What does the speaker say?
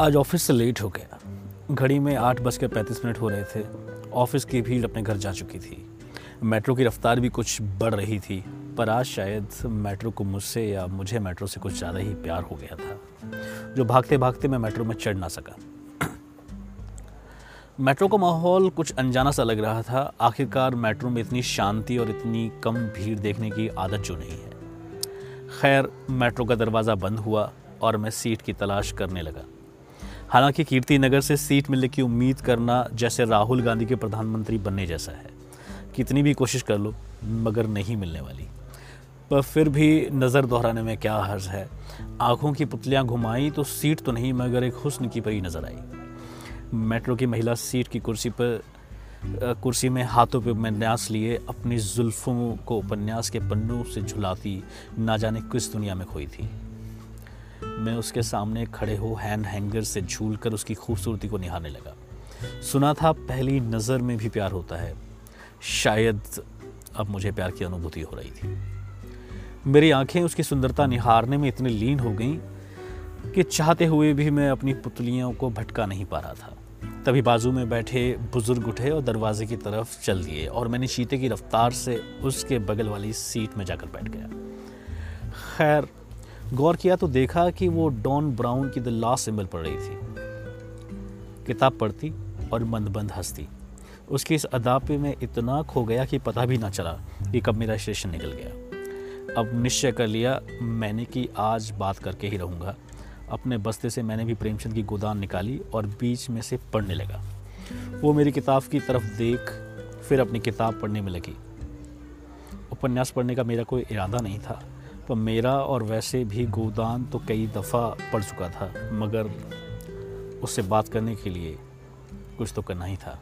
आज ऑफ़िस से लेट हो गया। घड़ी में आठ बज के पैंतीस मिनट हो रहे थे। ऑफ़िस की भीड़ अपने घर जा चुकी थी। मेट्रो की रफ्तार भी कुछ बढ़ रही थी, पर आज शायद मेट्रो को मुझसे या मुझे मेट्रो से कुछ ज़्यादा ही प्यार हो गया था, जो भागते भागते मैं मेट्रो में चढ़ ना सका। मेट्रो का माहौल कुछ अनजाना सा लग रहा था। आखिरकार मेट्रो में इतनी शांति और इतनी कम भीड़ देखने की आदत जो नहीं है। खैर, मेट्रो का दरवाज़ा बंद हुआ और मैं सीट की तलाश करने लगा। हालाँकि कीर्ति नगर से सीट मिलने की उम्मीद करना जैसे राहुल गांधी के प्रधानमंत्री बनने जैसा है। कितनी भी कोशिश कर लो, मगर नहीं मिलने वाली। पर फिर भी नज़र दोहराने में क्या हर्ज है? आँखों की पुतलियाँ घुमाई तो सीट तो नहीं, मगर एक हुस्न की परी नज़र आई। मेट्रो की महिला सीट की कुर्सी पर कुर्सी में हाथों पे उपन्यास लिए, अपनी जुल्फ़ों को उपन्यास के पन्नों से झुलाती, ना जाने किस दुनिया में खोई थी। मैं उसके सामने खड़े हो हैंड हैंगर से झूल कर उसकी खूबसूरती को निहारने लगा। सुना था पहली नज़र में भी प्यार होता है। शायद अब मुझे प्यार की अनुभूति हो रही थी। मेरी आँखें उसकी सुंदरता निहारने में इतनी लीन हो गईं कि चाहते हुए भी मैं अपनी पुतलियों को भटका नहीं पा रहा था। तभी बाजू में बैठे बुज़ुर्ग उठे और दरवाजे की तरफ़ चल दिए और मैंने शीते की रफ्तार से उसके बगल वाली सीट में जाकर बैठ गया। खैर गौर किया तो देखा कि वो डॉन ब्राउन की द लास्ट सिंबल पढ़ रही थी। किताब पढ़ती और मंद बंद हंसती। उसकी इस अदा पे मैं इतना खो गया कि पता भी ना चला कि कब मेरा स्टेशन निकल गया। अब निश्चय कर लिया, मैंने कि आज बात करके ही रहूँगा। अपने बस्ते से मैंने भी प्रेमचंद की गोदान निकाली और बीच में से पढ़ने लगा। वो मेरी किताब की तरफ़ देख, फिर अपनी किताब पढ़ने में लगी। उपन्यास पढ़ने का मेरा कोई इरादा नहीं था। मेरा और वैसे भी गोदान तो कई दफ़ा पड़ चुका था, मगर उससे बात करने के लिए कुछ तो करना ही था।